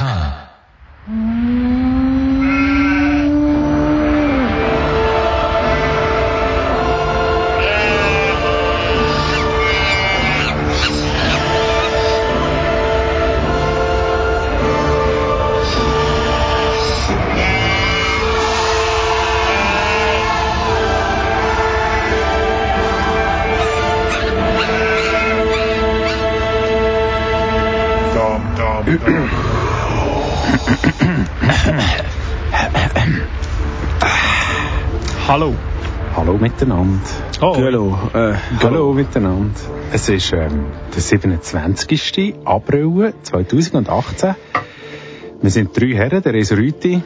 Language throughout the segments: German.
K. miteinander. Oh. Hallo. Äh, hallo miteinander. Es ist ähm, der 27. April 2018. Wir sind drei Herren, der ist Rüti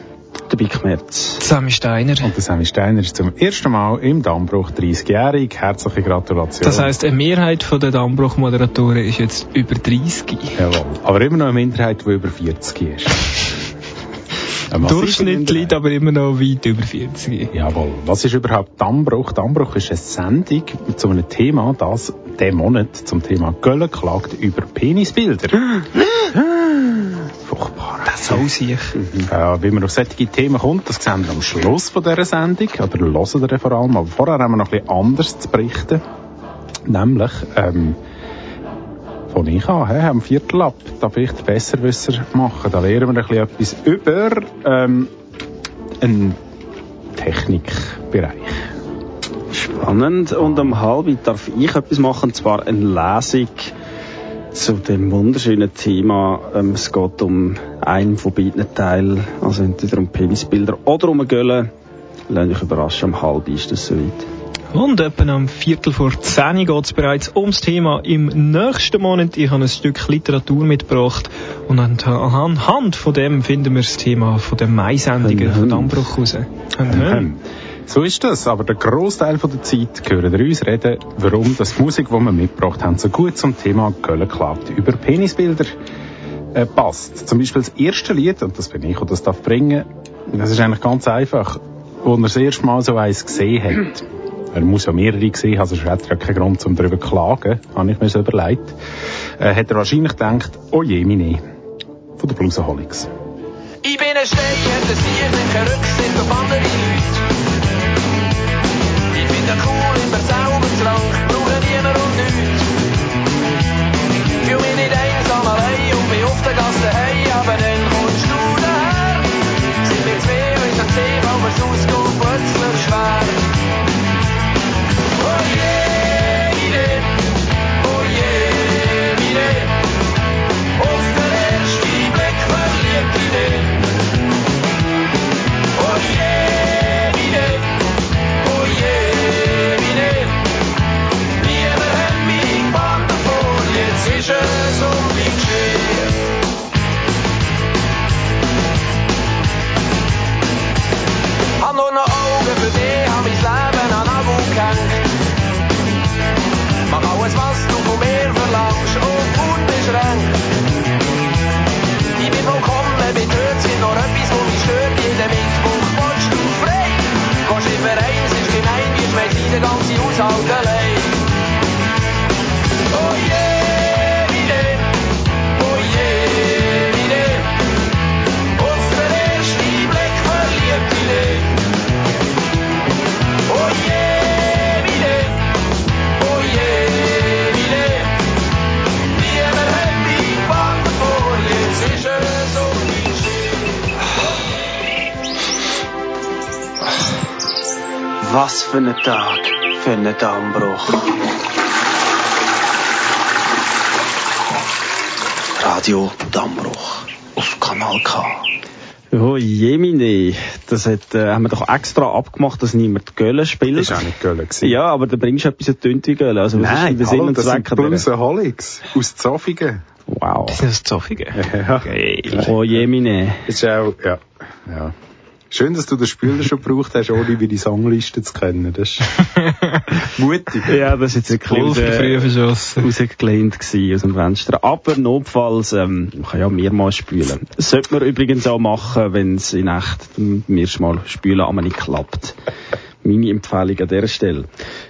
Der Big Merz. Sammy Steiner. und der Sammy Steiner ist zum ersten Mal im Dammbruch 30-jährig. Herzliche Gratulation. Das heisst, eine Mehrheit der Dammbruch-Moderatoren ist jetzt über 30. Jawohl. Aber immer noch eine Minderheit, die über 40 ist. Eine massive Durchschnitt Minderheit. liegt aber immer noch weit über 40. Jawohl. Was ist überhaupt Dammbruch? Dammbruch ist eine Sendung zu einem Thema, das diesen Monat zum Thema Gölle klagt über Penisbilder. Furchtbar. Das soll sich. Ja, wie man auf solche Themen kommt, das sehen wir am Schluss von dieser Sendung, oder hören wir vor allem. Aber vorher haben wir noch bisschen anders zu berichten. Nämlich, ähm, von ich an, hä, am Viertel ab, da vielleicht Besserwisser machen. Da lernen wir etwas über ähm, einen Technikbereich. Spannend. Und um halb darf ich etwas machen, und zwar eine Lesung zu dem wunderschönen Thema. Ähm, es geht um einen von beiden Teilen, also entweder um Penisbilder oder um eine Gölle. Lasst euch überraschen, um halb ist das soweit. Und etwa am Viertel vor 10 geht es bereits ums Thema im nächsten Monat. Ich habe ein Stück Literatur mitgebracht und anhand von dem finden wir das Thema von den Mai-Sendungen von Dammbruch raus. Und, Ähm, So ist das, aber der Großteil der Zeit hören wir uns reden, warum das die Musik, die wir mitgebracht haben, so gut zum Thema Gölle klagt über Penisbilder äh, passt. Zum Beispiel das erste Lied, und das bin ich, der das darf bringen, das ist eigentlich ganz einfach, wo er das erste Mal so eins gesehen hat. Er muss ja mehrere gesehen haben, sonst hat er ja keinen Grund, um darüber zu klagen, habe ich mir so überlegt. Äh, hat er wahrscheinlich gedacht, oh je, meine, von der Bluesaholics. Ich bin ein Stein, der Sieg mit keine Rücksicht auf andere Leute. Ich bin der cool, immer selber krank, brauche niemand und nichts. Fühl mich nicht einsam allein und bin auf der Gasse hey, aber dann kommst du daher. Sind wir zwei, wenn ich sehe, weil mir's für dich, hab mein Leben an Nagel gehängt. Mach alles, was ganzen Haushalt allein. Oh je, meine, oh je, meine. Auf den ersten Blick verliebt in dich. Oh je, meine, oh je, meine. Niemand hat mich gewarnt davor, jetzt ist um mich geschehen. Was für ein Tag für einen Dammbruch. Radio Dammbruch auf Kanal K. Oh Jemine, das hat, äh, haben wir doch extra abgemacht, dass niemand Gölle spielt. Das war auch nicht Gölle. gewesen. Ja, aber da bringst du etwas tönt wie Gölle. Also, was ist Nein, der Sinn hallo, und das Zweck sind? Bluesaholics aus Zofingen. Wow. Das ist Zoffige. Ja. Geil. Oh Jemine. Ist auch, ja. ja. Schön, dass du den Spieler schon gebraucht hast, ohne über die Songliste zu kennen. Das ist mutig. Ja, das ist jetzt ein Voll bisschen verschossen. rausgelehnt aus dem Fenster. Aber notfalls, ähm, man kann ja mehrmals spülen. Das sollte man übrigens auch machen, wenn es in echt mehrmals mal spülen aber nicht klappt. Meine Empfehlung an dieser Stelle.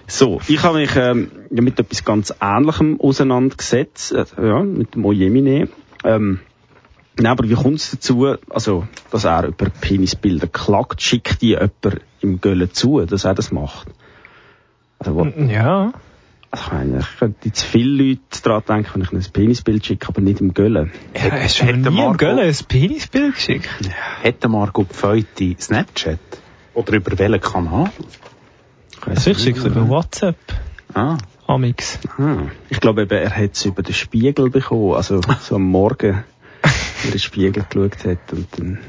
So, ich habe mich ähm, ja, mit etwas ganz Ähnlichem auseinandergesetzt, äh, ja, mit dem Ojemine. Ähm, Nein, aber wie kommt es dazu, also, dass er über Penisbilder klagt? Schickt die jemand im Göllen zu, dass er das macht? Also, wo, Ja. also ich meine, ich könnte jetzt viele Leute daran denken, wenn ich ein Penisbild schicke, aber nicht im Göllen. ja hast du nie im Marco- Göllen ein Penisbild geschickt? Hätte Marco Pfeute Snapchat? Oder über welchen Kanal? Also ich schicke über WhatsApp. Ah. Amix. Ah, ich glaube eben, er hat es über den Spiegel bekommen, also so am Morgen in den Spiegel geschaut hat und dann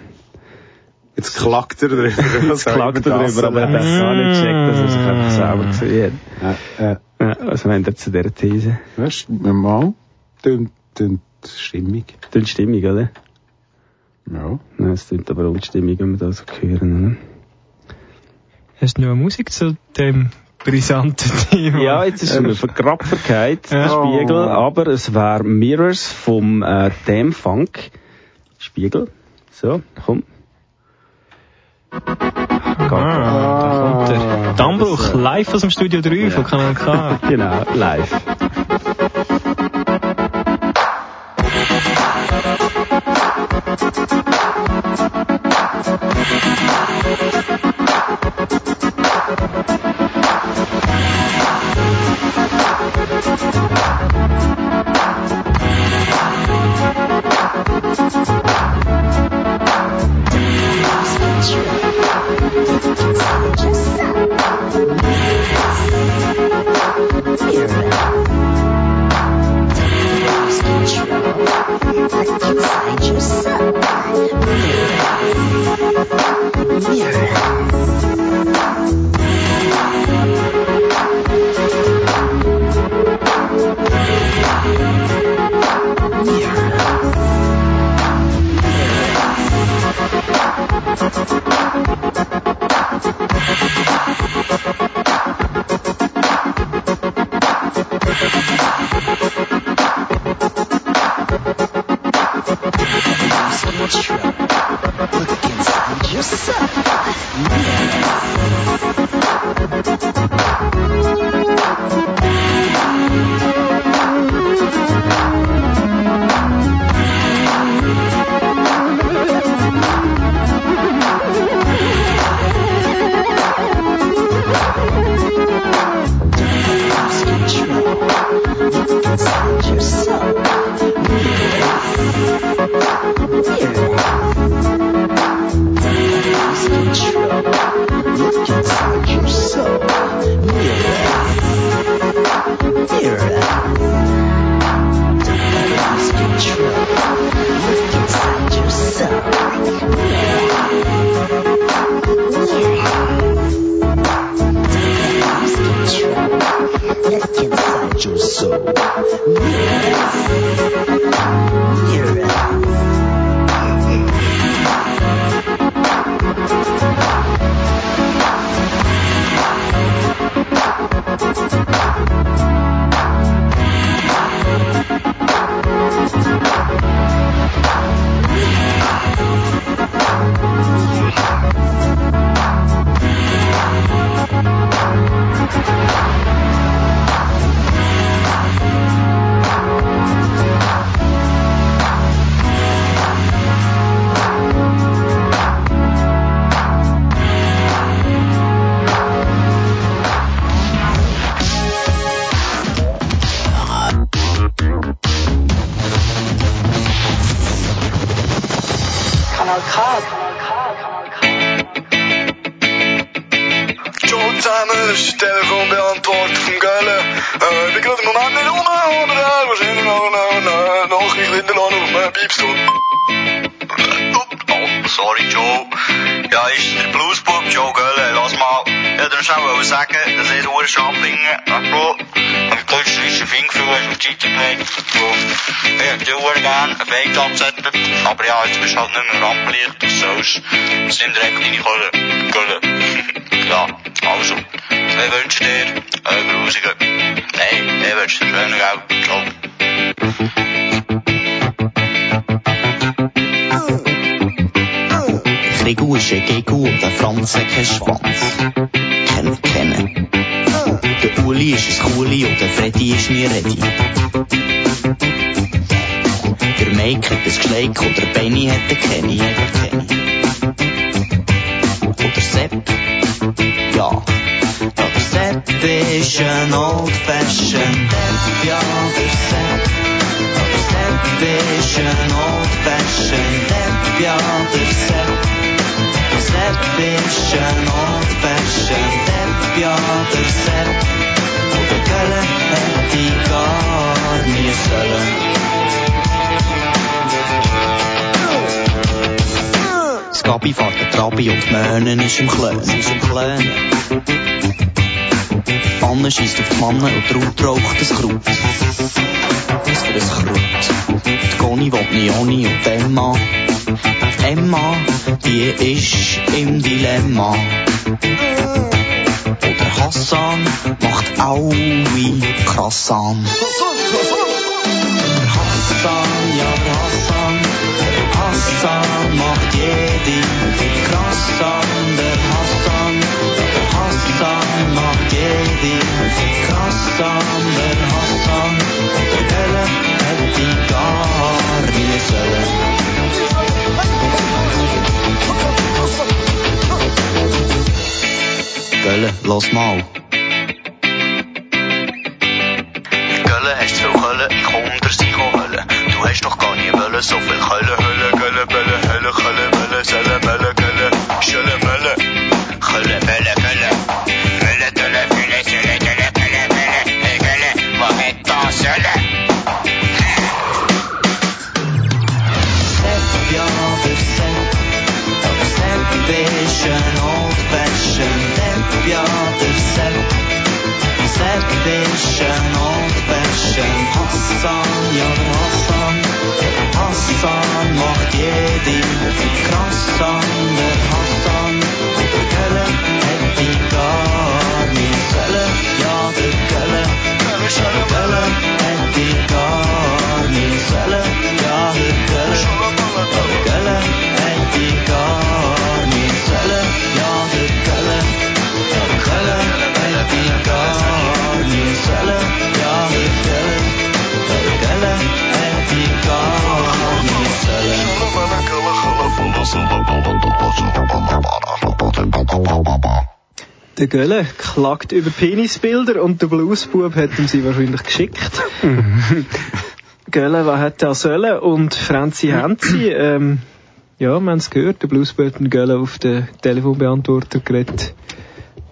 Jetzt klagt er drüber. jetzt klagt er darüber, aber er hat das gar nicht gecheckt, dass er sich einfach selber gesehen Äh, äh, hat. Ja, was meint er zu dieser These? weißt du, mal, tönt, tönt stimmig. Tönt stimmig, oder? Ja. Nein, es tönt aber unstimmig, wenn wir das so hören, Hast du noch Musik zu dem brisanten Thema? oder? Ja, jetzt ist es mir vergrapferkeit, der. Spiegel, aber es wäre Mirrors vom äh, Damn Funk. Spiegel. So, komm. Ah, da kommt der Dammbruch live aus dem Studio 3 von Kanal K. Genau, live. Kanal ich nur Champingen, Bro, und ich deutsche frische Fingergefühl hast auf die Seite gelegt. Bro, ich hätte dir sehr gerne ein Fake angesetzt, aber ja, jetzt bist du halt nicht mehr Rampenlicht, was soll's. Jetzt nimm direkt deine Gölle. Gölle. ja, also, ich wünsche dir einen grusigen. Nein, ich wünsche dir schönen Geld. Ciao. Gregor ist ein Gego, der Franz hat keinen Schwanz. Kennen, kennen. Der Uli ist ein Kuli und der Freddy ist nie ready. Der Mike hat das Geschleik oder Benny hätte Kenny, hätte Kenny. Oder Sepp, ja. Ja, der Sepp ist ein old-fashioned Depp, ja, der Sepp. Ja, der Sepp ist ein old-fashioned Depp, ja, der Sepp. Der Sepp ist ein old-fashioned Depp, ja, der Sepp. Oder Gölle hätte ich gar nie sollen. Das Gabi fährt der Trabi und die Möhnen ist im Klön, ist im Klön. Anne schießt auf die Mannen und drauf raucht das Kraut. Was für ein Kraut. Die Goni will Nioni und Emma. Emma, die ist im Dilemma. Oder Hassan macht Aui Krassan. Der Hassan, ja der Hassan, der Hassan macht jede krass an. Der Hassan, der Hassan macht jede krass an. Der Hassan, los mal. Der Gölle klagt über Penisbilder und der Bluesbub hat ihm sie wahrscheinlich geschickt. Gölle, was hat er sollen? Und Franzi Henzi, ähm, ja, wir haben es gehört, der Bluesbub hat den Gölle auf den Telefonbeantworter geredet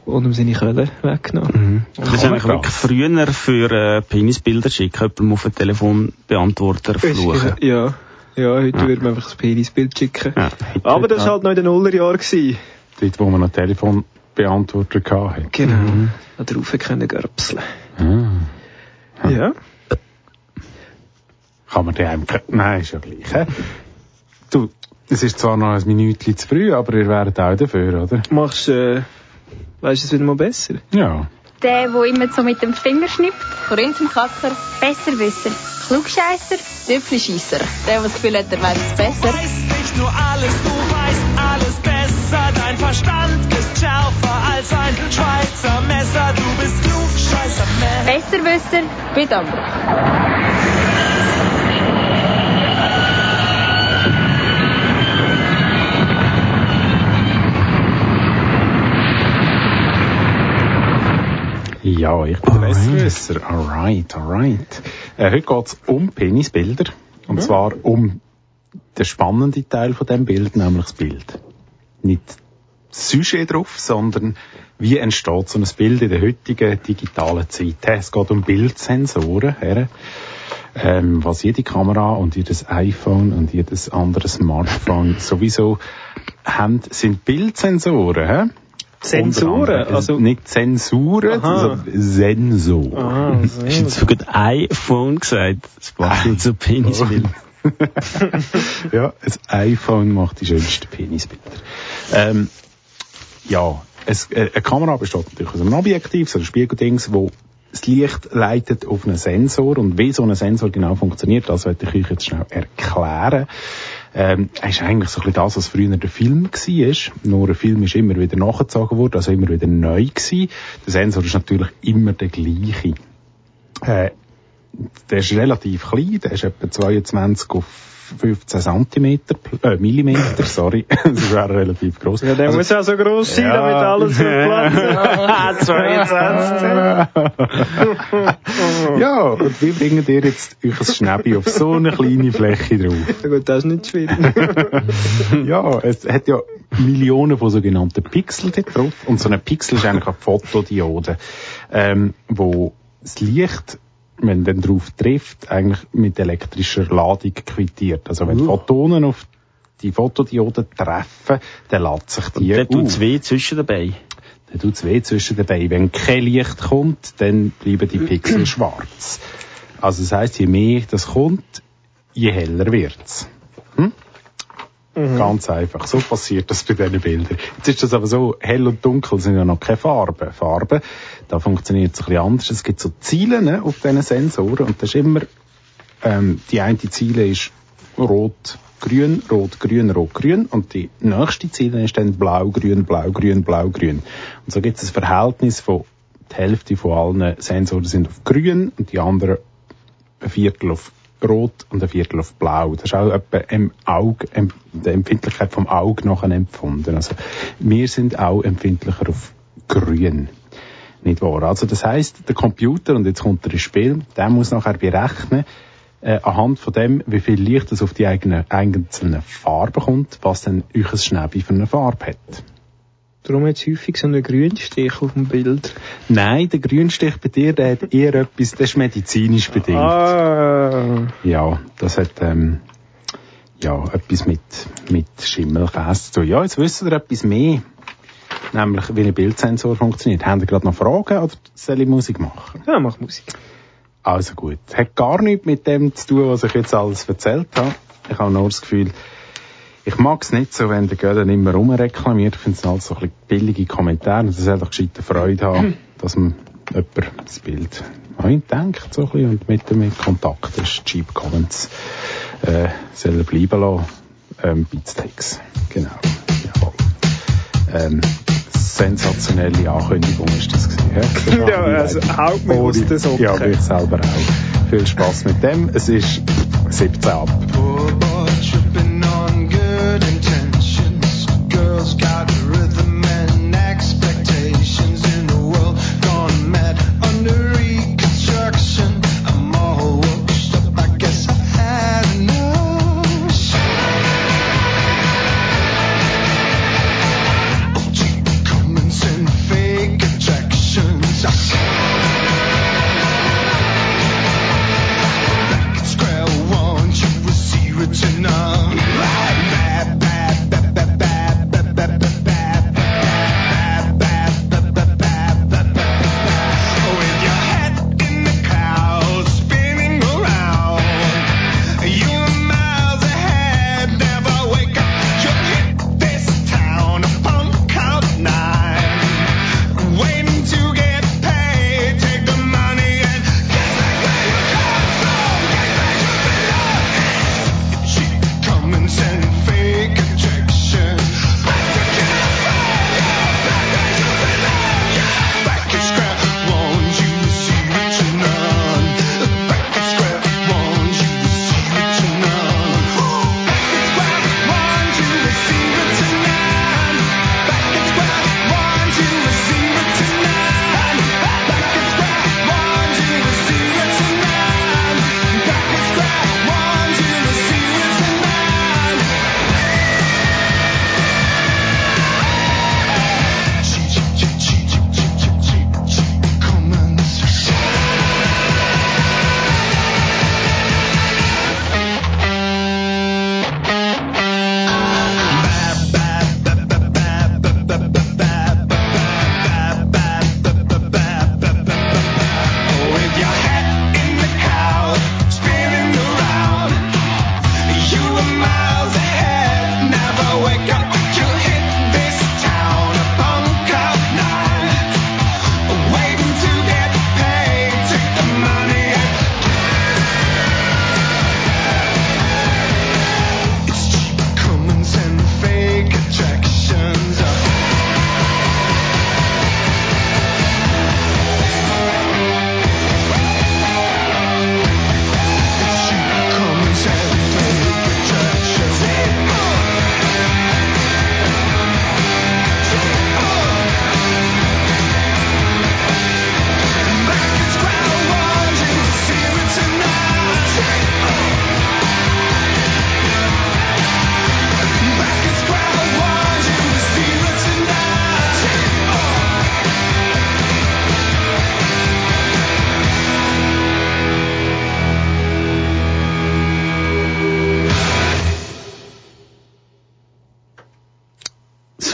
und ihm seine Kölle weggenommen. Das ist eigentlich wirklich früher für äh, Penisbilder schicken, jemandem auf den Telefonbeantworter fluchen. Ja, ja, heute würde man einfach das Penisbild schicken. Ja. Aber das war halt noch in den Nullerjahren. gewesen. Dort, wo man noch Telefonbeantworter hatte. Genau. Da drauf können görbseln. Ah. Ja. Kann man den einfach... Nein, ist ja gleich. He? Du, es ist zwar noch ein Minütchen zu früh, aber ihr wäret auch dafür, oder? Machst äh, weißt du es wieder mal besser? Ja. Der, der immer so mit dem Finger schnippt. Korinthenkacker. Besserwisser. Klugscheisser. Tüpfelscheisser. Der, der das Gefühl hat, er weiß es besser. nicht nur alles, du Verstand ist schärfer als ein Schweizer Messer. Du bist klugscheißer Mensch. Besserwisser. Bitte. Ja, ich bin der Besserwisser. Alright, alright. Äh, heute geht's um Penisbilder. Und zwar um den spannenden Teil von dem Bild, nämlich das Bild. Nicht Sujet drauf, sondern wie entsteht so ein Bild in der heutigen digitalen Zeit. Es geht um Bildsensoren, Herren. Ähm, was jede Kamera und jedes iPhone und jedes andere Smartphone sowieso haben, sind Bildsensoren. Hä? Sensoren? Anderem. Also- nicht Sensoren, Aha. sondern Sensor. Ah, Hast du jetzt sogar iPhone gesagt? Das passt nicht zu Penisbild. ja, ein iPhone macht die schönsten Penisbilder. Ähm, ja, es, äh, eine Kamera besteht natürlich aus einem Objektiv, so einem Spiegeldings, wo das Licht leitet auf einen Sensor und wie so ein Sensor genau funktioniert, das werde ich euch jetzt schnell erklären. Ähm, ist eigentlich so ein bisschen das, was früher der Film war. Nur ein Film ist immer wieder nachgezogen worden, also immer wieder neu gewesen. Der Sensor ist natürlich immer der gleiche. Äh, der ist relativ klein, der ist etwa 22 auf 15 Zentimeter, äh, Millimeter, sorry. das wäre relativ groß. Ja, der Also- muss auch so groß sein, Ja. damit alles so Platz ja, und wie bringen ihr jetzt euch ein Schnäbi auf so eine kleine Fläche drauf? Ja, gut, das ist nicht schwierig. ja, es hat ja Millionen von sogenannten Pixel dort drauf. Und so ein Pixel ist eigentlich eine Fotodiode, ähm, wo das Licht, wenn dann drauf trifft, eigentlich mit elektrischer Ladung quittiert. Also wenn Photonen auf die Fotodiode treffen, dann lädt sich die Der tut auf. weh zwischen dabei. Dann tut es weh zwischen Beinen. Wenn kein Licht kommt, dann bleiben die Pixel schwarz. Also das heisst, je mehr das kommt, je heller wird's. Hm? Ganz einfach. So passiert das bei diesen Bildern. Jetzt ist das aber so, hell und dunkel sind ja noch keine Farben. Farben, da funktioniert es ein bisschen anders. Es gibt so Ziele ne, auf diesen Sensoren und das ist immer, ähm, die eine Ziele ist rot, grün, rot, grün, rot, grün und die nächste Ziele ist dann blau, grün, blau, grün, blau, grün. Und so gibt es ein Verhältnis von, die Hälfte von allen Sensoren sind auf grün und die anderen ein Viertel auf rot und ein Viertel auf blau. Das ist auch etwa im Auge, em, der Empfindlichkeit vom Auge nachher empfunden. Also, wir sind auch empfindlicher auf grün. Nicht wahr? Also, das heißt, der Computer, und jetzt kommt er ins Spiel, der muss nachher berechnen, äh, anhand von dem, wie viel Licht es auf die eigenen, einzelnen Farben kommt, was dann euch ein Schnäbi für eine Farbe hat. Darum es häufig so einen Grünstich auf dem Bild. Nein, der Grünstich bei dir, der hat eher etwas, das ist medizinisch bedingt. Ah. Ja, das hat ähm, ja etwas mit, mit Schimmelkäse zu tun. Ja, jetzt wisst ihr etwas mehr. Nämlich, wie ein Bildsensor funktioniert. Haben ihr gerade noch Fragen oder soll ich Musik machen? Ja, mach Musik. Also gut. Hat gar nichts mit dem zu tun, was ich jetzt alles erzählt habe. Ich habe nur das Gefühl, ich mag es nicht so, wenn der Göden immer rumreklamiert. Ich finde es alles so ein bisschen billige Kommentare. Und das soll doch gescheite Freude haben, dass man jemand das Bild an denkt so ein bisschen und mit dem in Kontakt ist. Cheap Comments äh, soll er bleiben lassen. Ähm, Beatsteaks. Genau. Jawohl. Ähm, sensationelle Ankündigung ist das gewesen. Ja, Ja, also haut mich aus den Socken. Ja, ich selber auch. Viel Spaß mit dem. Es ist 17 ab. Good intentions. Girls got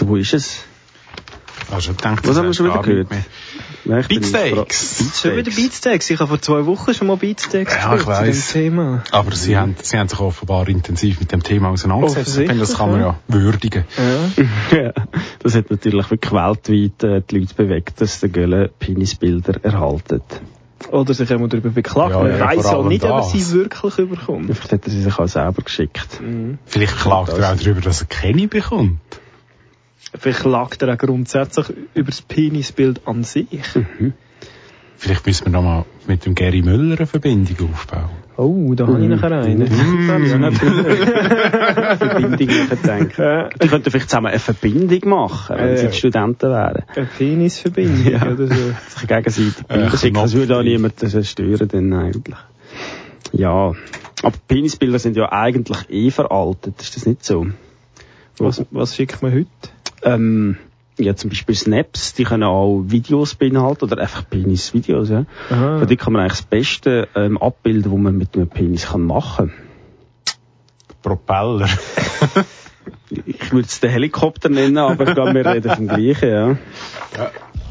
Wo ist es? Also, gedacht, Was haben wir schon wieder gehört? bin Beatsteaks. Schon wieder Beatsteaks. Ich habe vor zwei Wochen schon mal Beatsteaks Ja, ich zu dem weiss. Thema. Aber sie haben, sie haben sich offenbar intensiv mit dem Thema auseinandergesetzt. Ich finde, das kann man ja würdigen. Ja. Ja, das hat natürlich wirklich weltweit äh, die Leute bewegt, dass der Gölle Penisbilder erhalten. Oder sich einmal darüber beklagt. Ja, Man ja, weiss vor ja allem nicht, ob er sie wirklich überkommt. Vielleicht hat er sie sich auch selber geschickt. Vielleicht klagt er auch darüber, dass er keine bekommt. Vielleicht lag er auch grundsätzlich über das Penisbild an sich. Vielleicht müssen wir noch mal mit dem Gary Müller eine Verbindung aufbauen. Oh, da habe ich nachher einen. Verbindung nachdenken. Die könnten vielleicht zusammen eine Verbindung machen, wenn sie Ja. jetzt Studenten wären. Eine Penisverbindung oder so. Sich gegenseitig Äh, Bilder schicken. Das würde auch niemand stören dann eigentlich. Ja. Aber Penisbilder sind ja eigentlich eh veraltet, ist das nicht so? Was, was schickt man heute? Ähm, ja, zum Beispiel Snaps, die können auch Videos beinhalten oder einfach Penis-Videos, ja. Aha. Von die kann man eigentlich das Beste ähm, abbilden, was man mit einem Penis kann machen Propeller. Ich würde es den Helikopter nennen, aber ich glaube, wir reden vom Gleichen, ja.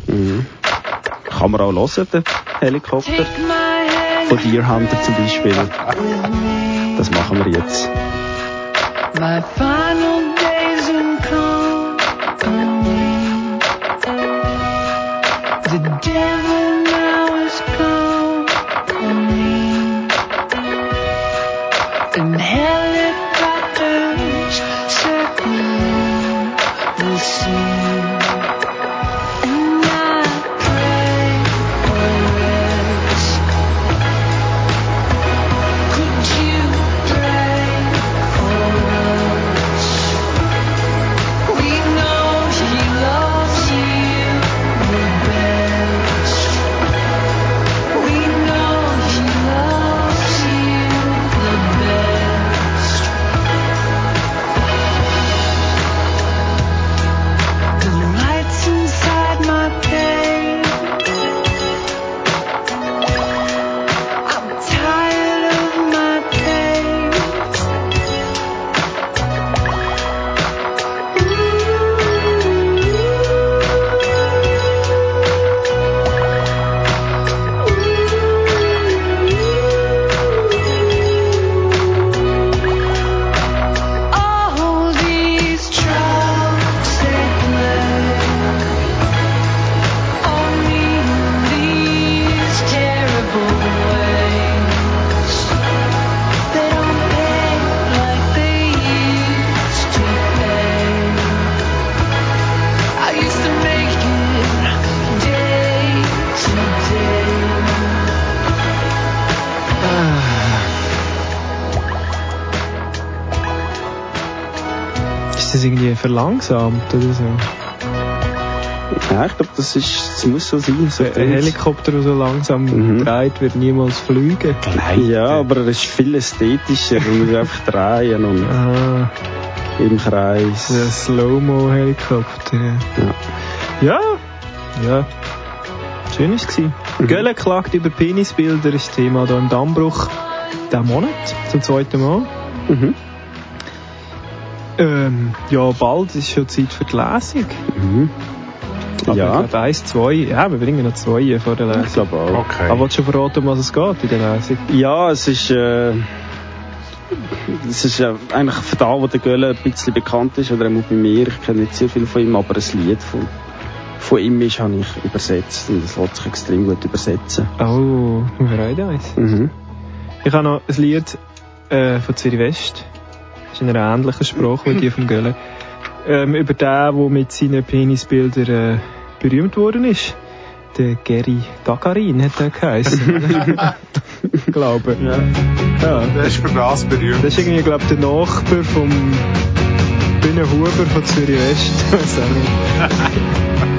Mhm. Kann man auch hören, den Helikopter. Von Deer Hunter zum Beispiel. Das machen wir jetzt. My final helicopters circling the sea. Verlangsamt oder so? Ja, ich glaube, das ist, das muss so sein. So Ein. Helikopter, der so langsam Mhm. dreht, wird niemals fliegen. Ja, aber er ist viel ästhetischer. Man muss einfach drehen und Ah, im Kreis. der Slow-Mo-Helikopter. Ja. ja, ja. Schön war es. gewesen. Gölle klagt über Penisbilder, ist Thema hier im Dammbruch. Diesen Monat, zum zweiten Mal. Mhm. Ähm, ja, bald ist schon Zeit für die Lesung. Mhm. Aber Ja. ich glaube, eins, zwei, ja, wir bringen noch zwei vor der Ich Lesung. glaube auch. Okay. Aber willst du schon verraten, um was es geht in der Lesung? Ja, es ist, äh, es ist äh, eigentlich für da, wo der Gölle ein bisschen bekannt ist, oder auch bei mir, ich kenne nicht sehr viel von ihm, aber ein Lied von, von ihm ist, habe ich übersetzt und das lässt sich extrem gut übersetzen. Oh, wir freuen uns. Mhm. Ich habe noch ein Lied äh, von Zürich West. Ist in einer ähnlichen Sprache wie die vom Gölle. Ähm, über den, der mit seinen Penisbildern äh, berühmt worden ist. Der Gary Gagarin hat er geheißen. glaube ich. Ja. ja. Der ist für das berühmt. Das ist irgendwie, glaube ich, der Nachbar vom Bühne Huber von Zürich West.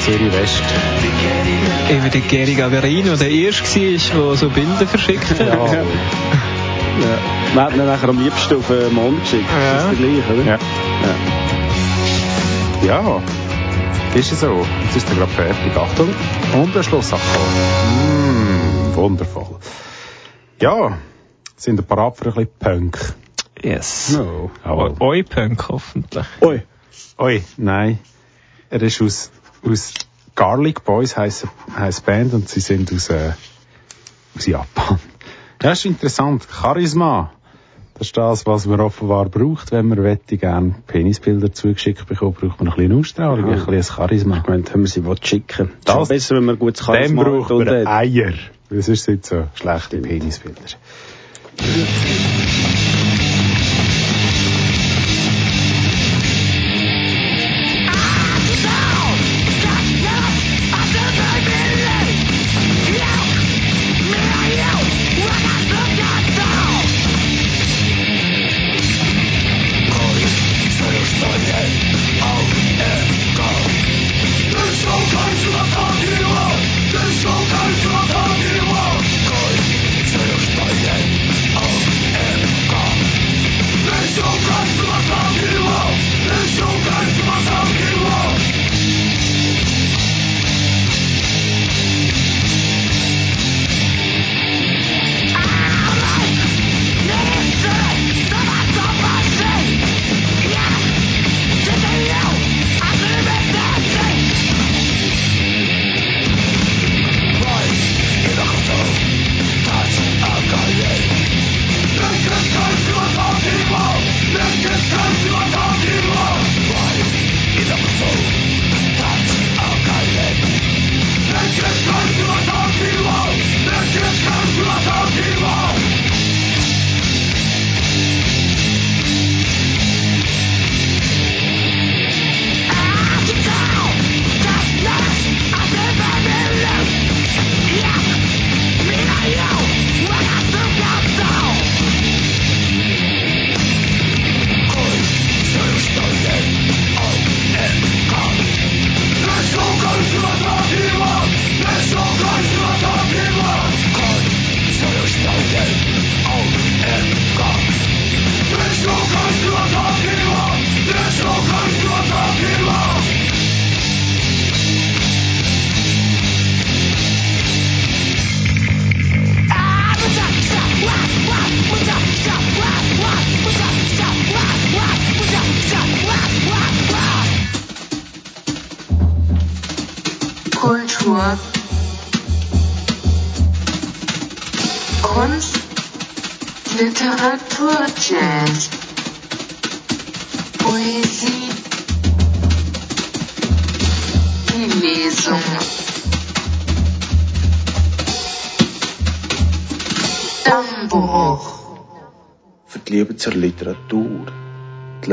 Zürich West. Eben der Gary Gagarino, der erste war, der so Bilder verschickt hat. Ja. ja. Man hat ihn nachher am liebsten auf den Mond geschickt. Ja. Das ist der gleiche, oder? Ja. Ja, ist es so. Jetzt ist er gerade fertig. Achtung. Und der Schluss abgekommen. Mm, wundervoll. Ja, sind wir parat für ein bisschen Punk? Yes. No. Eu Punk hoffentlich. Ui. Oi, nein. Er ist aus, aus Garlic Boys heisst, heisst Band und sie sind aus, äh, aus Japan. Ja, ist interessant. Charisma. Das ist das, was man offenbar braucht, wenn man wette gern Penisbilder zugeschickt bekommt, braucht man ein bisschen Ausstrahlung, ein bisschen Charisma. Ich meine, wenn man sie will schicken Das- Das ist besser, wenn man gutes Dann Charisma braucht und man hat. Eier. Weil sonst sind so schlechte Penisbilder.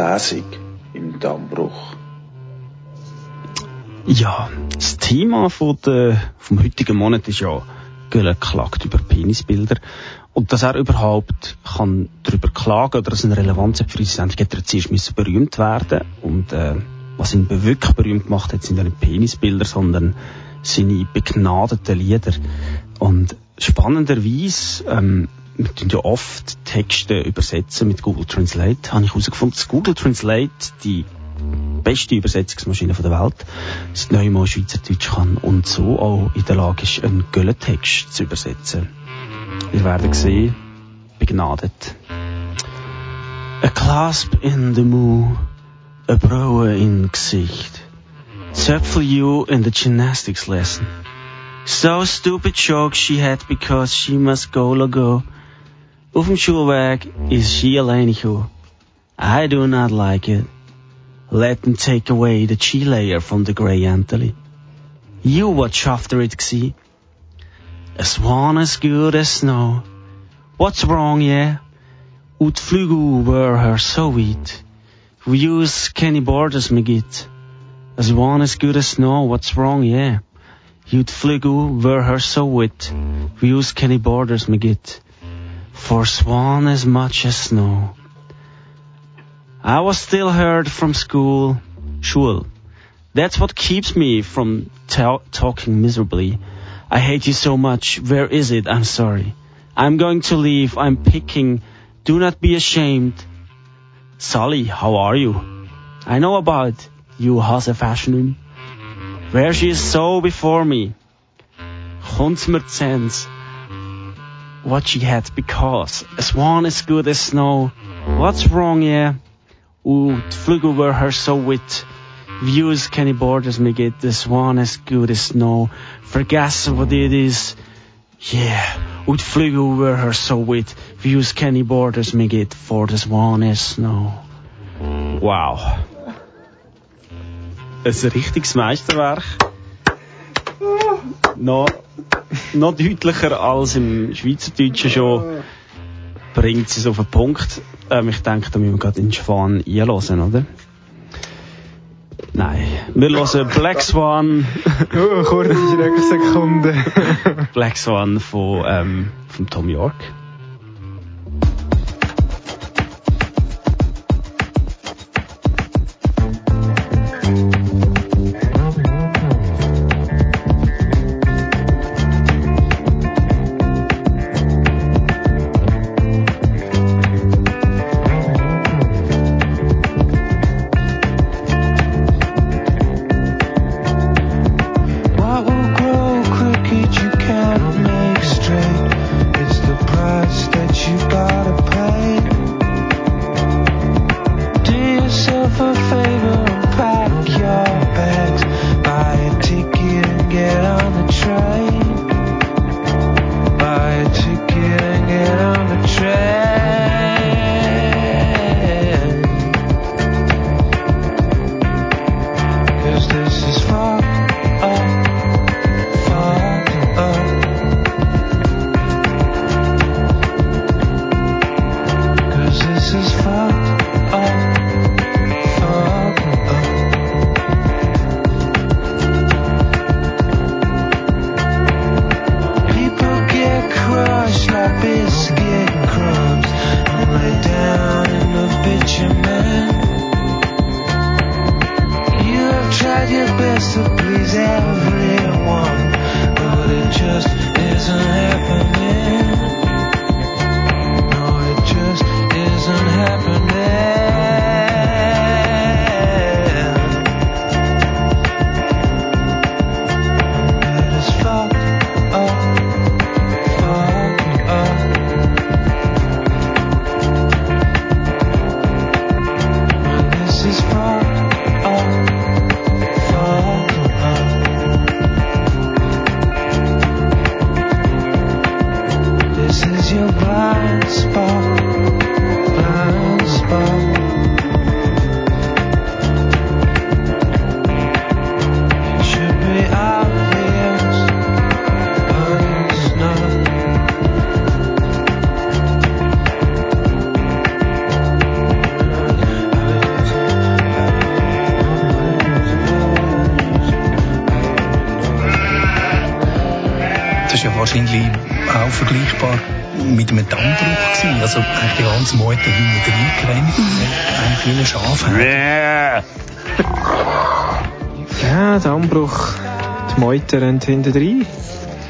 Lesung im Dammbruch. Ja, das Thema von der, vom heutigen Monat ist ja, Göller klagt über Penisbilder. Und dass er überhaupt kann darüber klagen oder dass eine Relevanz hat für unsere Sendung, hätte er zuerst berühmt werden. Und äh, was ihn wirklich berühmt gemacht hat, sind ja nicht Penisbilder, sondern seine begnadeten Lieder. Und spannenderweise, ähm, wir tun ja oft Texte übersetzen mit Google Translate, habe ich herausgefunden, dass Google Translate die beste Übersetzungsmaschine der Welt, das neue Schweizerdeutsch kann und so auch in der Lage ist, einen Göllentext zu übersetzen. Wir werden sehen, begnadet. A clasp in the moo, a Braue in Gesicht. Zöpfel you in the gymnastics lesson. So stupid joke she had because she must go go. Schulweg ist sie alleine. I do not like it. Let them take away the chi layer from the grey Antley. You watch after it, gsi. A swan as good as snow. What's wrong, yeah? Ut flugu were her so wheat. We use Kenny Borders me git. A swan as good as snow, what's wrong, yeah? Ut flugu were her so wit. We use Kenny Borders me git. For swan as much as snow. I was still heard from school, Schul. That's what keeps me from ta- talking miserably. I hate you so much. Where is it? I'm sorry. I'm going to leave. I'm picking. Do not be ashamed. Sally, how are you? I know about you, Hase Fashion. Where she is so before me. Sense what she had because a swan is good as snow. What's wrong, yeah? Ooh, die Flügel were her so wit. Views keine borders me get. The swan is good as snow. Vergessen what it is. Yeah. Ooh, die Flügel were her so wit. Views keine borders me get. For the swan is snow. Wow. Ein richtiges Meisterwerk. Oh. Noch, noch deutlicher als im Schweizerdeutschen schon bringt sie es auf den Punkt. Ähm, ich denke, da müssen wir gerade in Schwan einhören, oder? Nein. Wir hören Black Swan. oh, kurze Schrecksekunde. Black Swan von, ähm, von Tom York. Ein Schaf. Ja, der Anbruch. Die Meute rennt hinten rein.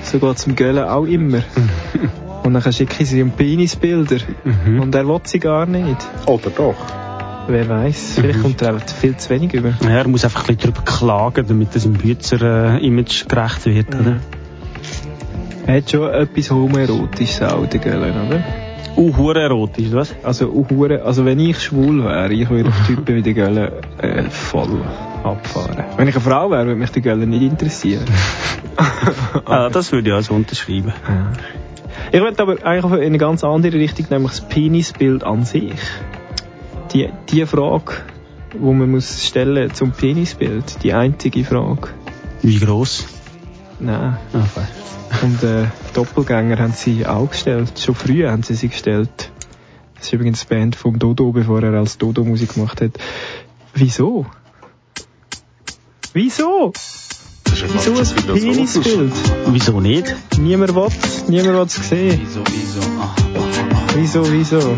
So geht es dem Göller auch immer. Und dann schicken sie ihm Penisbilder. Und er will sie gar nicht. Oder doch? Wer weiß, vielleicht kommt er viel zu wenig über. Ja, er muss einfach ein bisschen darüber klagen, damit es im Bützer-Image gerecht wird, oder? Er hat schon etwas homoerotisches auch, der Göller, oder? Uh, hure erotisch, was? Also, uh, hure, also wenn ich schwul wäre, ich würde auf Typen wie der Göller äh, voll abfahren. Wenn ich eine Frau wäre, würde mich der Göller nicht interessieren. ah, das würde ich also unterschreiben. Ich würde aber eigentlich in eine ganz andere Richtung, nämlich das Penisbild an sich. Die, die Frage, die man muss stellen zum Penisbild, die einzige Frage. Wie groß? Nein. Okay. Und äh, Doppelgänger haben sie auch gestellt. Schon früh haben sie sie gestellt. Das ist übrigens die Band vom Dodo, bevor er als Dodo Musik gemacht hat. Wieso? Wieso? Wieso ein Penisbild? Wieso nicht? Niemand will niemand will es sehen. Wieso, wieso? Wieso, wieso?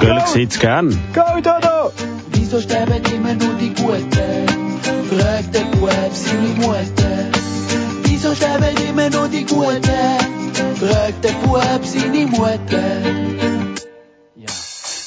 Göller sieht's gern. Go, Dodo! Wieso sterben immer nur die Guten? Seine Mutter. Wieso sterben immer nur die Guten? Fragt der Bub seine Mutter.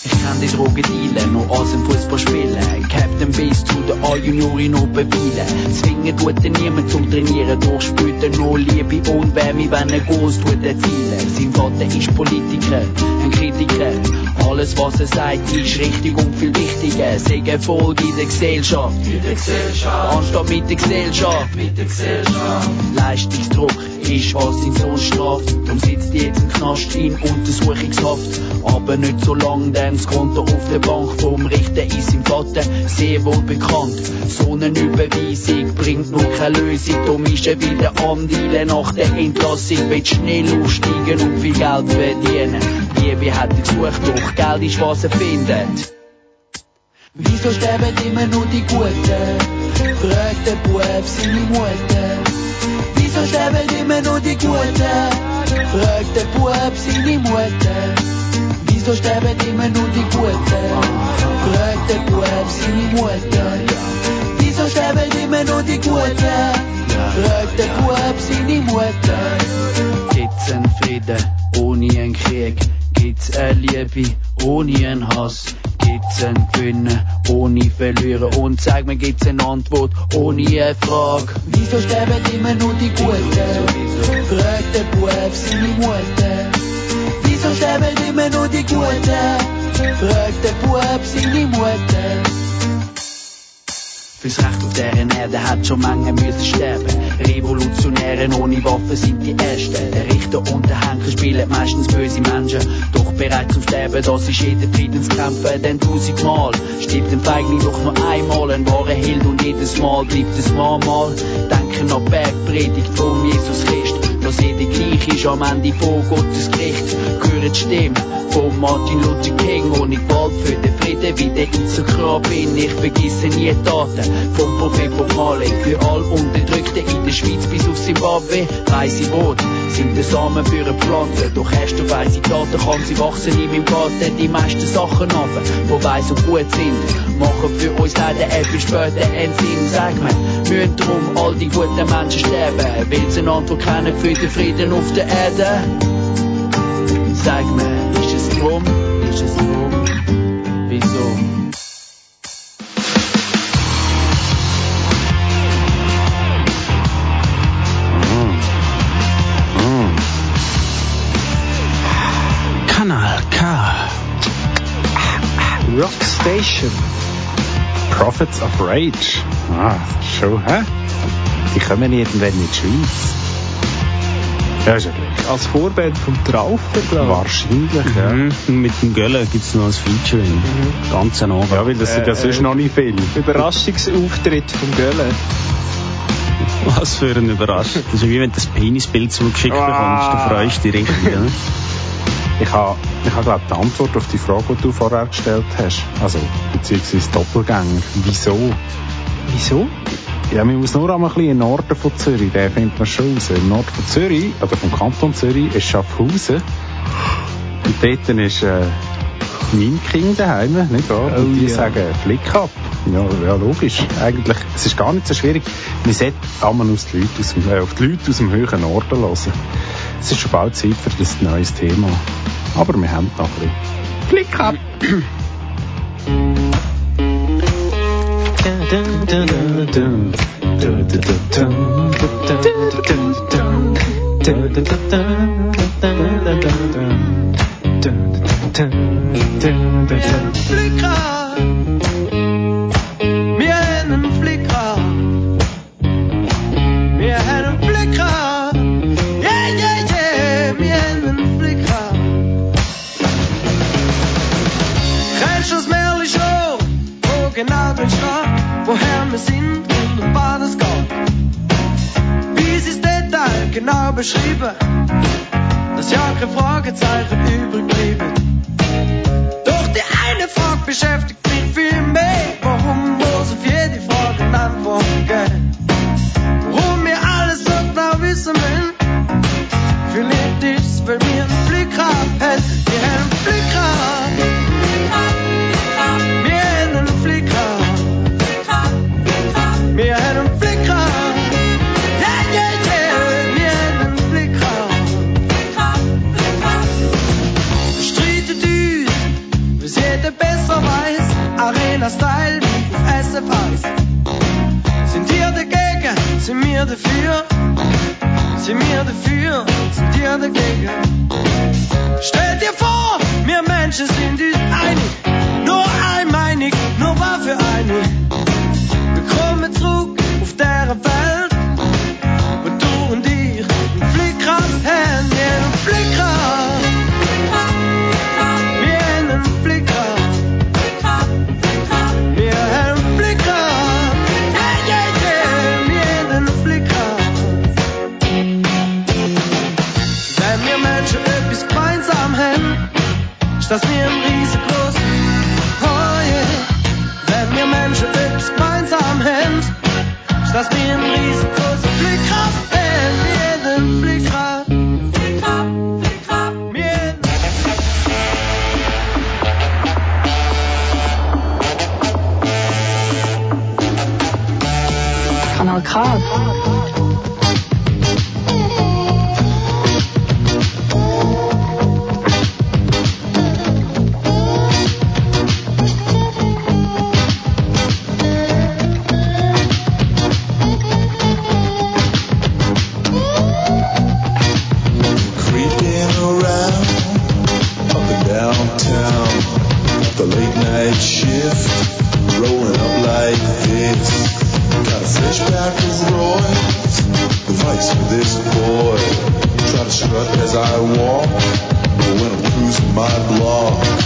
Ich kann die Drogen dealen, noch aus dem Fußball spielen. Captain Beast zu der A-Juniorin noch bewielen. Zwingen tut er niemand zum Trainieren, durchspüten nur Liebe und Wärme, wenn er groß tut erzielen. Sein Vater ist Politiker, ein Kritiker. Alles was er sagt ist richtig und viel wichtiger. Segen Erfolg in der Gesellschaft. In der Gesellschaft. Anstatt mit der Gesellschaft. Mit der Gesellschaft. Leistungsdruck ist was ihn so straft. Darum sitzt jetzt im Knast in Untersuchungshaft. Aber nicht so lang, denn das Konto auf der Bank vom Richter ist im Vater sehr wohl bekannt. So eine Überweisung bringt nur keine Lösung. Darum ist er wieder am Dealen nach der Entlassung. Will schnell aufsteigen und viel Geld verdienen. Liebe hat er gesucht, doch Geld ist was er findet. Wieso sterben immer nur die Guten? Fragt der Bub seine Mutter. Wieso sterben immer nur die Guten? Fragt der Bub seine Mutter. Wieso sterben immer nur die Guten? Fragt der Bub seine Mutter. Wieso sterben immer nur die Guten? Fragt der Bub seine Mutter. Gibt's einen Frieden? Liebe ohne einen Hass? Gibt's ein Gewinnen ohne Verlieren? Und sag mir, gibt's eine Antwort ohne eine Frage? Wieso sterben immer nur die Guten? Fragt der Bub seine Mutter. Wieso sterben immer nur die Guten? Fragt der Bub seine Mutter. Fürs Recht auf deren Erde hat schon Menge müssen sterben. Revolutionäre ohne Waffen sind die Ersten. Der Richter und der Henker spielen meistens böse Menschen. Doch bereit zum Sterben, das ist jeder Friedenskämpfer. Denn tausendmal stirbt ein Feigling doch nur einmal. Ein wahrer Held und jedes Mal bleibt es Mal. Denken an Bergpredigt von Jesus Christ. Dass jeder gleich ist am Ende von Gottes Gericht. Hören die Stimme von Martin Luther King, wo ich bald für den Frieden wieder Instagram bin. Ich vergesse nie die Taten vom Prophet Bob Marley. Für all Unterdrückte in der Schweiz bis auf Zimbabwe. Weisse Worte sind der Samen für eine Pflanze. Doch erst auf weisse Taten kann sie wachsen in meinem Garten. Die meisten Sachen ab, wo weiss und gut sind, machen für uns leider etwas später einen Sinn. Sag mir, müssen drum all die guten Menschen sterben? Will sie eine Antwort kennen für den Frieden auf der Erde? Sag mir, ist es drum? Ist es drum? Wieso? Kanal K. Rock Station. Prophets of Rage. Ah, schon, hä? Die kommen irgendwann in die Schweiz. Ja, ist ja gleich. Als Vorband vom Traufer, glaube Wahrscheinlich, ja. Mhm. Mit dem Göller gibt's noch ein Featuring. Ganz ein Abend. Ja, weil das sind ja Äh, sonst noch nicht viel. ich. Überraschungsauftritt vom Gölle. Was für eine Überraschung. Das ist wie wenn du das Penisbild zugeschickt Ah. bekommst. Du freust dich richtig, oder? Ich habe, ich habe glaube die Antwort auf die Frage, die du vorher gestellt hast. Also, beziehungsweise Doppelgänger. Wieso? Wieso? Ja, man muss nur einmal ein bisschen im Norden von Zürich, den findet man schon raus. Im Norden von Zürich, oder vom Kanton Zürich, ist Schaffhausen. Und dort ist äh, mein Kind daheim, nicht wahr? Oh Und die ja. sagen Flick ab. Ja, ja, logisch. Eigentlich, es ist gar nicht so schwierig. Man sollte einmal aus die Leute aus dem, äh, auf die Leute aus dem höheren Norden hören. Es ist schon bald Zeit für das neues Thema. Aber wir haben noch ein bisschen. Flick ab! Flickra. Wir genau drin steht, woher wir sind und um was es geht? Bis ins Detail genau beschrieben, dass ja kein Fragezeichen übrig bleibt. Doch die eine Frage beschäftigt mich viel mehr. Warum I walk, but when I'm cruising my block,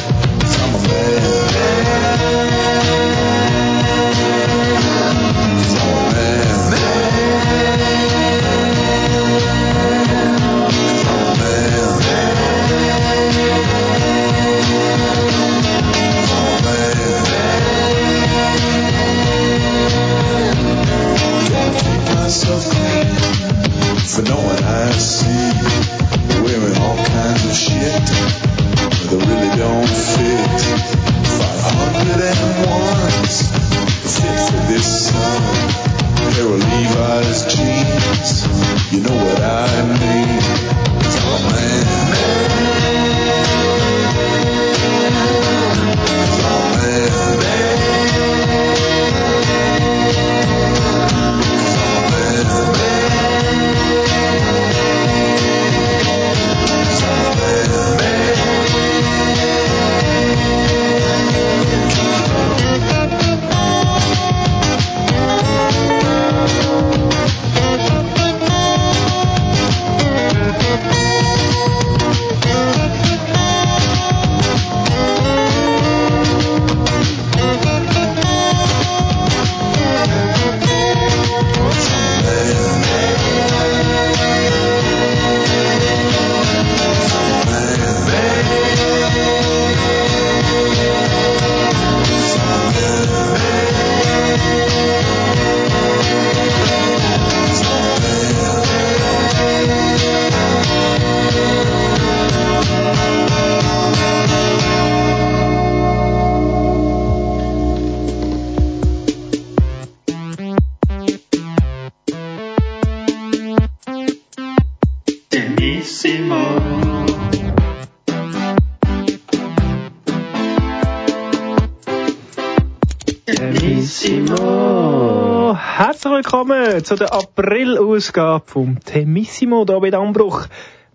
Herzlich willkommen zu der April-Ausgabe vom Temissimo hier bei Dambruch.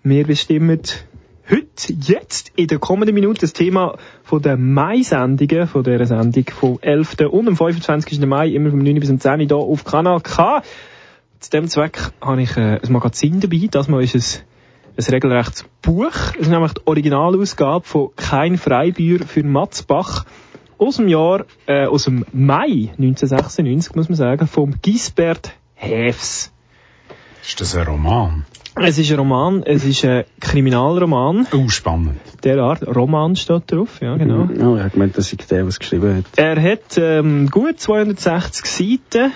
Wir bestimmen heute, jetzt, in der kommenden Minute das Thema von der Mai-Sendungen, von dieser Sendung vom 11. und am 25. Mai, immer vom 9. bis zum 10. hier auf Kanal K. Zu dem Zweck habe ich äh, ein Magazin dabei. Das Mal ist es ein regelrechtes Buch. Es ist nämlich die Originalausgabe von Kein Freibier für Matzbach aus dem Jahr, äh, aus dem Mai 1996, muss man sagen, vom Gisbert Häfs. Ist das ein Roman? Es ist ein Roman, es ist ein Kriminalroman. Oh, spannend. Der Art, Roman steht drauf, ja, genau. Oh, ich habe gemeint, das ist der, der es geschrieben hat. Er hat ähm, gut 260 Seiten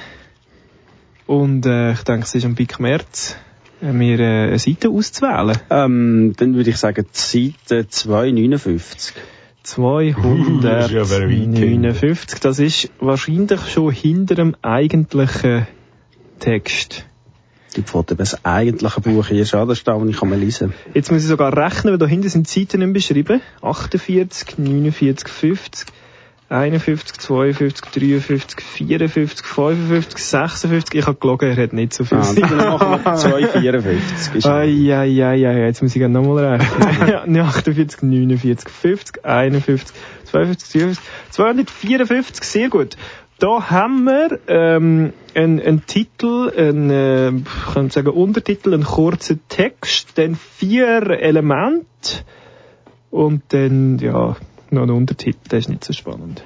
und äh, ich denke, es ist am Pick März, äh, mir äh, eine Seite auszuwählen. Ähm, dann würde ich sagen, die Seite 259. 259. Das ist wahrscheinlich schon hinter dem eigentlichen Text. Die Pfote das eigentliche Buch hier ist anders da, wo ich kann mal lesen. Jetzt muss ich sogar rechnen, weil da hinten sind die Seiten nicht beschrieben. 48, 49, 50, 51, 52, 53, 54, 55, 56. Ich habe gelogen, er hat nicht so viel. Ah, dann machen wir 254. Ist Ai, ai, ai, ai, jetzt muss ich nochmal rechnen. ja, 48, 49, 50, 51, 52, 53, 254, sehr gut. Da haben wir ähm, einen, einen Titel, einen, äh, ich könnte sagen Untertitel, einen kurzen Text, dann vier Elemente und dann, ja, noch einen Untertitel, der ist nicht so spannend.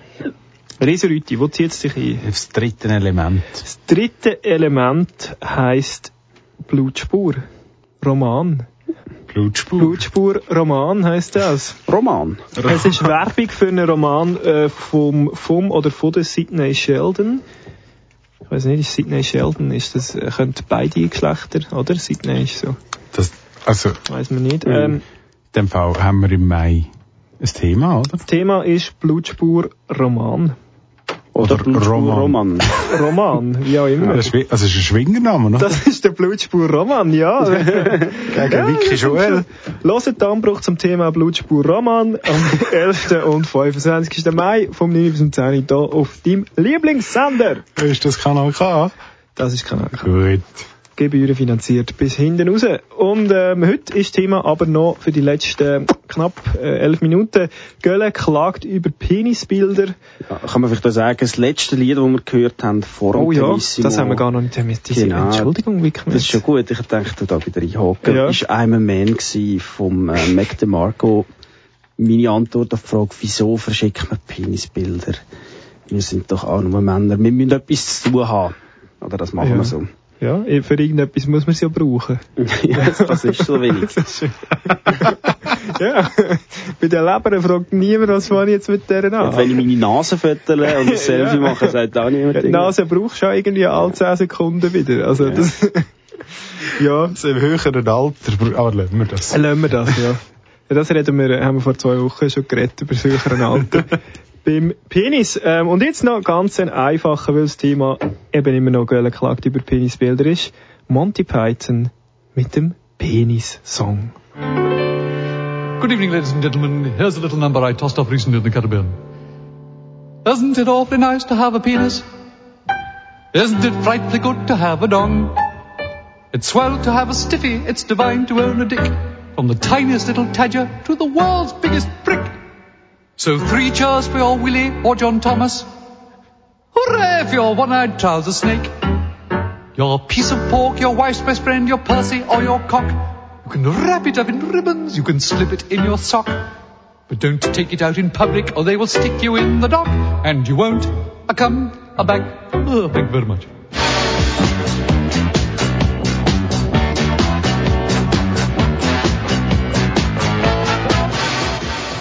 Reserüti, wo zieht es dich ein? Das dritte Element. Das dritte Element heisst Blutspur. Roman. Blutspur. Blutspur Roman heisst das. Roman. Es ist Werbung für einen Roman äh, vom, vom oder von der Sidney Sheldon. Ich weiß nicht, ist Sidney Sheldon, ist das, äh, könnte beide Geschlechter, oder? Sidney ist so. Das, also, Weiß man nicht. Mhm. Ähm, in dem Fall haben wir im Mai ein Thema, oder? das Thema ist Blutspur Roman. Oder, Oder Roman. Roman. Roman, wie auch immer. Das ist, also, es ist ein Schwingername, oder? Das ist der Blutspur Roman, ja. Gegen Vicky Joel. Hört den Anbruch zum Thema Blutspur Roman am 11. und 25. Mai vom 9 bis zum 10 hier auf deinem Lieblingssender. Ist das Kanal K? Das ist Kanal K. Gut. Gebührenfinanziert bis hinten raus. Und ähm, heute ist Thema aber noch für die letzten knapp äh, elf Minuten. Gölle klagt über Penisbilder. Ja, kann man vielleicht auch sagen, das letzte Lied, das wir gehört haben vor Oh ja, das haben wir gar noch nicht. Diese Genau. Entschuldigung, wie Das ist schon gut, ich denke, du da wieder reinhocken. Ja. Ist I'm a Man vom äh, Mac DeMarco. Meine Antwort auf die Frage, wieso verschickt man Penisbilder? Wir sind doch auch nur Männer. Wir müssen etwas zu tun haben. Oder das machen Ja. wir so. Ja, für irgendetwas muss man sie ja brauchen. ja, das ist so wenig. ja, bei den Lebern fragt niemand, was ich jetzt mit deren an. Und wenn ich meine Nase fötele und ein Selfie Ja. mache, sagt auch niemand. Ja, die Nase brauchst du auch irgendwie alle 10 Sekunden wieder. Also das, ja. Also im höheren Alter, aber lassen wir das. Lassen wir das, ja. ja. Das reden wir, haben wir vor zwei Wochen schon geredet, über das höheren Alter. Beim Penis. Ähm, und jetzt noch ganz ein einfacher, weil das Thema eben immer noch Gölle klagt über Penisbilder ist. Monty Python mit dem Penis-Song. Good evening, ladies and gentlemen. Here's a little number I tossed off recently in the Caribbean. Isn't it awfully nice to have a penis? Isn't it frightfully good to have a dong? It's swell to have a stiffy, it's divine to own a dick. From the tiniest little tadger to the world's biggest prick. So three cheers for your Willie or John Thomas. Hooray for your one-eyed trouser snake. Your piece of pork, your wife's best friend, your Percy or your cock. You can wrap it up in ribbons, you can slip it in your sock. But don't take it out in public or they will stick you in the dock. And you won't a come a back. Oh, thank you very much.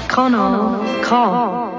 Kanal K.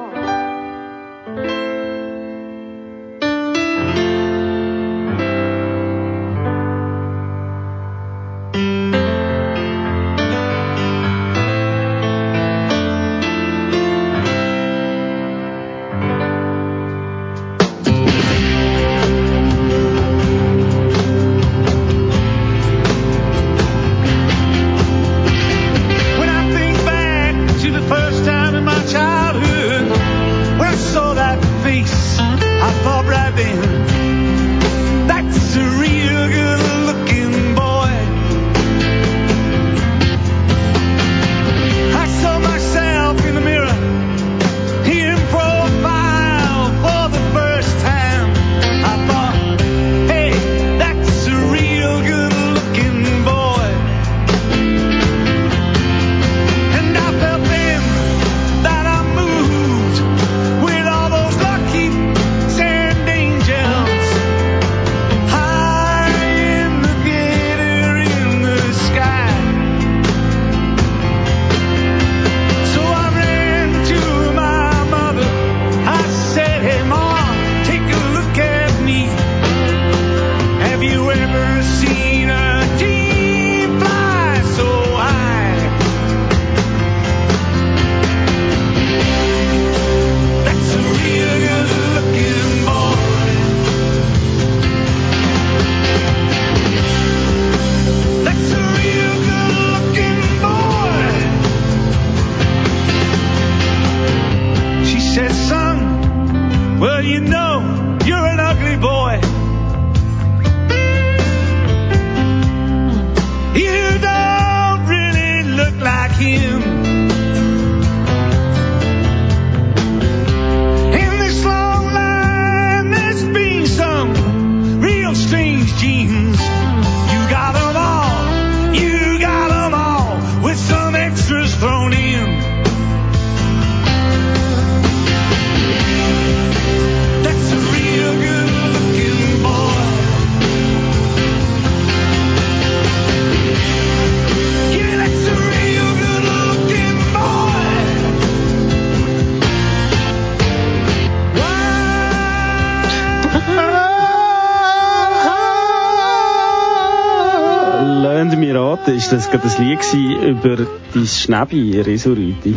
gerade ein Lied über dein Schnäbi, Resurüti?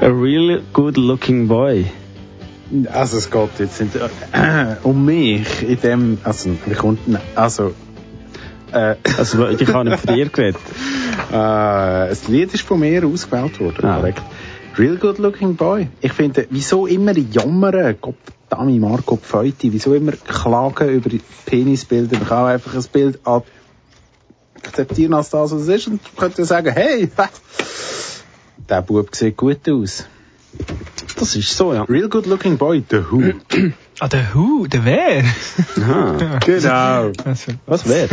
A real good looking boy. Also es geht jetzt nicht äh, um mich in dem, also wie kommt, also äh, Also ich habe nicht von dir geredet. äh, das Lied ist von mir ausgewählt worden, Ah. korrekt. Real good looking boy. Ich finde, wieso immer jammern, Gott Dami Marco Pfeuti, wieso immer klagen über die Penisbilder? Man kann einfach ein Bild akzeptieren als das, was es ist und könnte sagen, hey, der Bub sieht gut aus. Das ist so, ja. Real good looking boy, The Who. Ah, der Who, der wer? Aha. genau. Was wäre?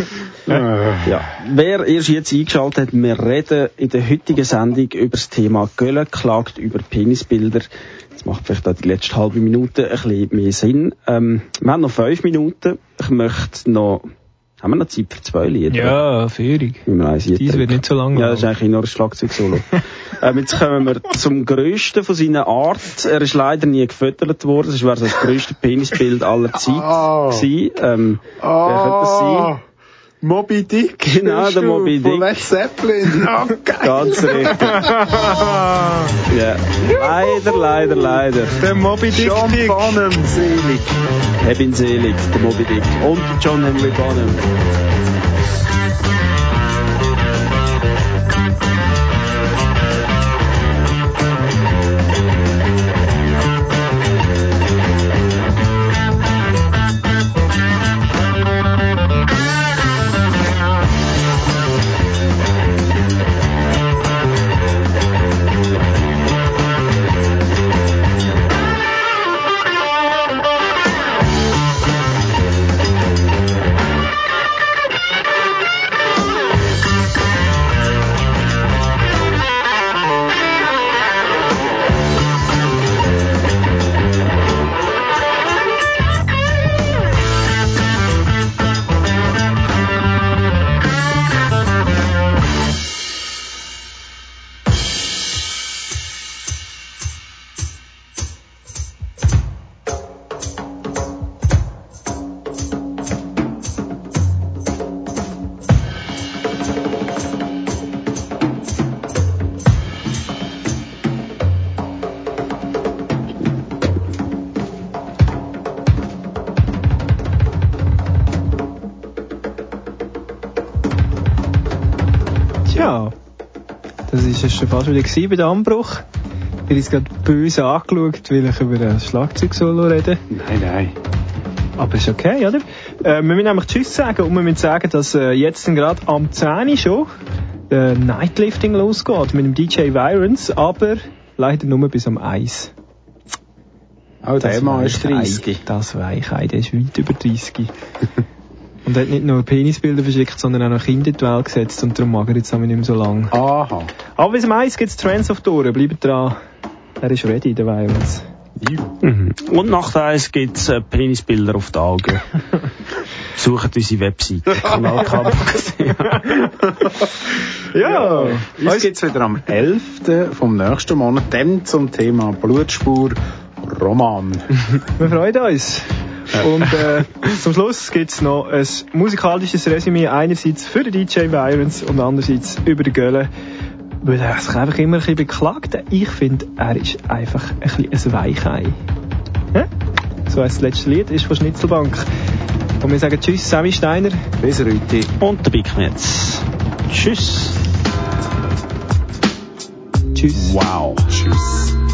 Ja. Wer erst jetzt eingeschaltet hat, wir reden in der heutigen Sendung über das Thema Gölle klagt über Penisbilder. Das macht vielleicht auch die letzte halbe Minute ein bisschen mehr Sinn. Ähm, wir haben noch fünf Minuten. Ich möchte noch, haben wir noch Zeit für zwei Lieder? ja, Führung. Dies wird nicht so lang Ja, das ist eigentlich nur ein Schlagzeugsolo. ähm, jetzt kommen wir zum grössten von seiner Art. Er ist leider nie gefüttert worden. Das wäre so das grösste Penisbild aller Zeit Oh. gewesen. Ähm, Wer könnte das sein? Moby Dick. Genau, der Moby Von Dick. Led Zeppelin. Oh, geil. Ganz richtig. ja. Leider, leider, leider. Der Moby Dick John Dick. Bonham, selig. Ich bin selig, der Moby Dick. Und John Henry Bonham. Ist fast wieder gewesen bei dem Anbruch. Bin jetzt gerade böse angeschaut, weil ich über ein Schlagzeug-Solo rede. Nein, nein. Aber ist okay, oder? Äh, wir müssen nämlich Tschüss sagen und wir müssen sagen, dass äh, jetzt gerade am 10 Uhr schon äh, Nightlifting losgeht mit dem DJ Virons, aber leider nur bis am 1. Oh, der Mann ist Weichei, 30. Das Weichei, der ist weit über 30. und er hat nicht nur Penisbilder verschickt, sondern auch noch Kinder in die Welt gesetzt und darum mag er jetzt nicht mehr so lang. Aha. Aber bis 1 gibt es Trends of Tour, bleibt dran. Er ist ready, der Virons. Mhm. Und nach der Eis gibt es äh, Penisbilder auf die Augen. Besucht unsere Webseite. Kanal K. Ja, Uns gibt's wieder am 11. vom nächsten Monat, dann zum Thema Blutspur Roman. Wir freuen uns. Und äh, zum Schluss gibt's noch ein musikalisches Resümee einerseits für den DJ Virons und andererseits über den Gölle. Weil er sich einfach immer ein bisschen beklagt. Ich finde, er ist einfach ein bisschen ein Weichei. Ja? So heisst das letzte Lied, ist von Schnitzelbank. Und wir sagen Tschüss, Sammy Steiner. Bis Rüti. Und der Big Metz. Tschüss. Tschüss. Wow. Tschüss.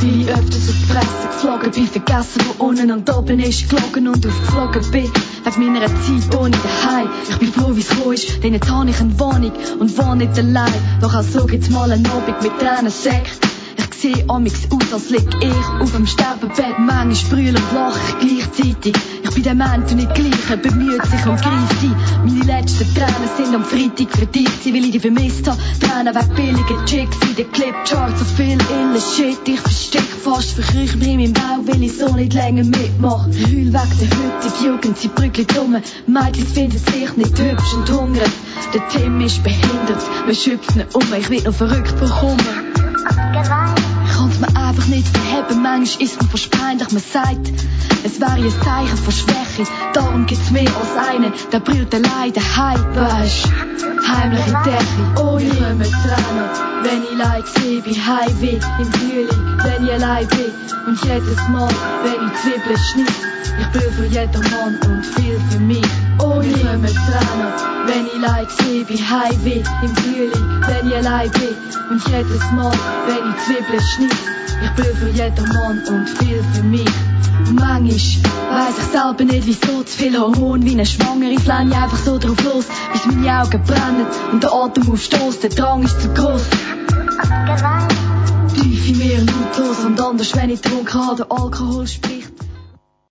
Wie ich öfters auf die Fresse geflogen bin, vergessen, wo unten und oben ist, geflogen und aufgeflogen bin. Wegen meiner Zeit ohne daheim. Ich bin froh, wie's so ist, denn jetzt habe ich eine Wohnung und wohne nicht allein. Doch auch so gibt's mal einen Abend mit Tränen Sekt. Ich sehe amix aus, als lieg ich auf dem Sterbebett. Manchmal sprühe und lache ich gleichzeitig. Ich bin der Mensch und nicht gleich, bemüht sich und greift ein. Meine letzten Tränen sind am Freitag gewesen, weil ich dich vermisst habe. Tränen weg billige Chicks in den Clipcharts, so viel ille Shit. Ich versteck fast, verkrüch mir in meinem Bauch, weil ich so nicht länger mitmache. Heul weg der heutigen Jugend, sie brückeln dumme. Mädchen finden sich nicht hübsch und hungrig. Der Tim ist behindert, man schüpft nicht um, ich will noch verrückt bekommen. Ich kann's mir einfach nicht verheben, manchmal ist mir fast peinlich, man sagt, es wäre ein Zeichen von Schwäche, darum gibt's mehr als einen, der brüllt allein daheim, weisst, heimlich in die Decke, oh, ich komme Tränen, wenn ich leid sehe, wie Heimweh im Frühling, wenn ich allein bin, und jedes Mal, wenn ich Zwiebeln schnitt, ich bin für jeden Mann und viel für mich, oh, ich komme Tränen, wenn ich leid sehe, wie Heimweh im Frühling, wenn ich allein bin, und jedes Mal, wenn ich Zwiebeln schnitt, ich bin für jeden Mann und viel für mich. Und manchmal weiss ich selber nicht, wieso zu viel Hormon wie eine Schwangere ich einfach so drauf los, bis meine Augen brennen und der Atem aufstoßt, der Drang ist zu groß. Tief in mir lautlos und anders, wenn ich trunken habe, der Alkohol spricht.